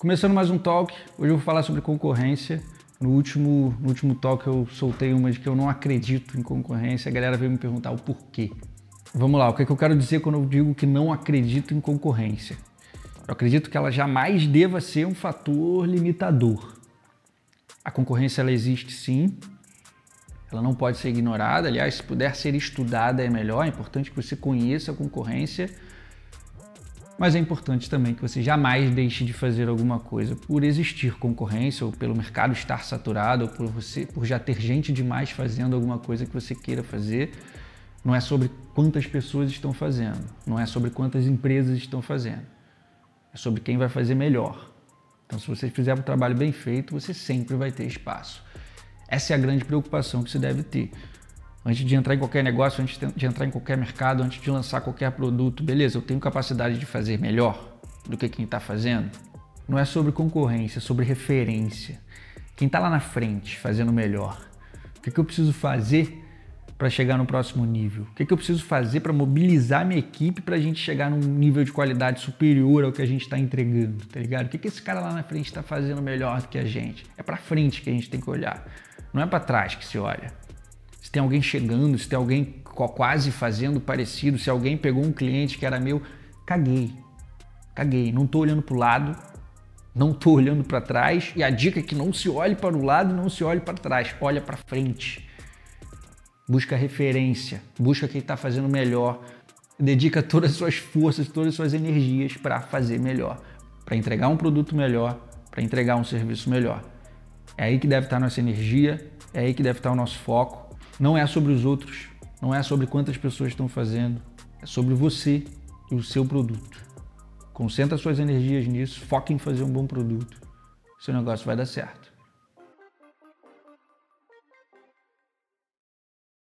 Começando mais um talk, hoje eu vou falar sobre concorrência. No último, no último talk eu soltei uma de que eu não acredito em concorrência, a galera veio me perguntar o porquê. Vamos lá, o que, é que eu quero dizer quando eu digo que não acredito em concorrência? Eu acredito que ela jamais deva ser um fator limitador. A concorrência ela existe sim, ela não pode ser ignorada, aliás, se puder ser estudada é melhor, é importante que você conheça a concorrência mas é importante também que você jamais deixe de fazer alguma coisa por existir concorrência ou pelo mercado estar saturado ou por você por já ter gente demais fazendo alguma coisa que você queira fazer. Não é sobre quantas pessoas estão fazendo, não é sobre quantas empresas estão fazendo. É sobre quem vai fazer melhor. Então, se você fizer um trabalho bem feito, você sempre vai ter espaço. Essa é a grande preocupação que você deve ter. Antes de entrar em qualquer negócio, antes de entrar em qualquer mercado, antes de lançar qualquer produto, beleza, eu tenho capacidade de fazer melhor do que quem está fazendo? Não é sobre concorrência, é sobre referência. Quem está lá na frente fazendo melhor? O que, que eu preciso fazer para chegar no próximo nível? O que, que eu preciso fazer para mobilizar minha equipe para a gente chegar num nível de qualidade superior ao que a gente está entregando? Tá ligado? O que, que esse cara lá na frente está fazendo melhor do que a gente? É para frente que a gente tem que olhar, não é para trás que se olha se tem alguém chegando, se tem alguém quase fazendo parecido, se alguém pegou um cliente que era meu, caguei. Caguei, não estou olhando para o lado, não estou olhando para trás e a dica é que não se olhe para o lado, não se olhe para trás, olha para frente. Busca referência, busca quem está fazendo melhor, dedica todas as suas forças, todas as suas energias para fazer melhor, para entregar um produto melhor, para entregar um serviço melhor. É aí que deve estar a nossa energia, é aí que deve estar o nosso foco não é sobre os outros, não é sobre quantas pessoas estão fazendo, é sobre você e o seu produto. Concentra suas energias nisso, foque em fazer um bom produto. Seu negócio vai dar certo.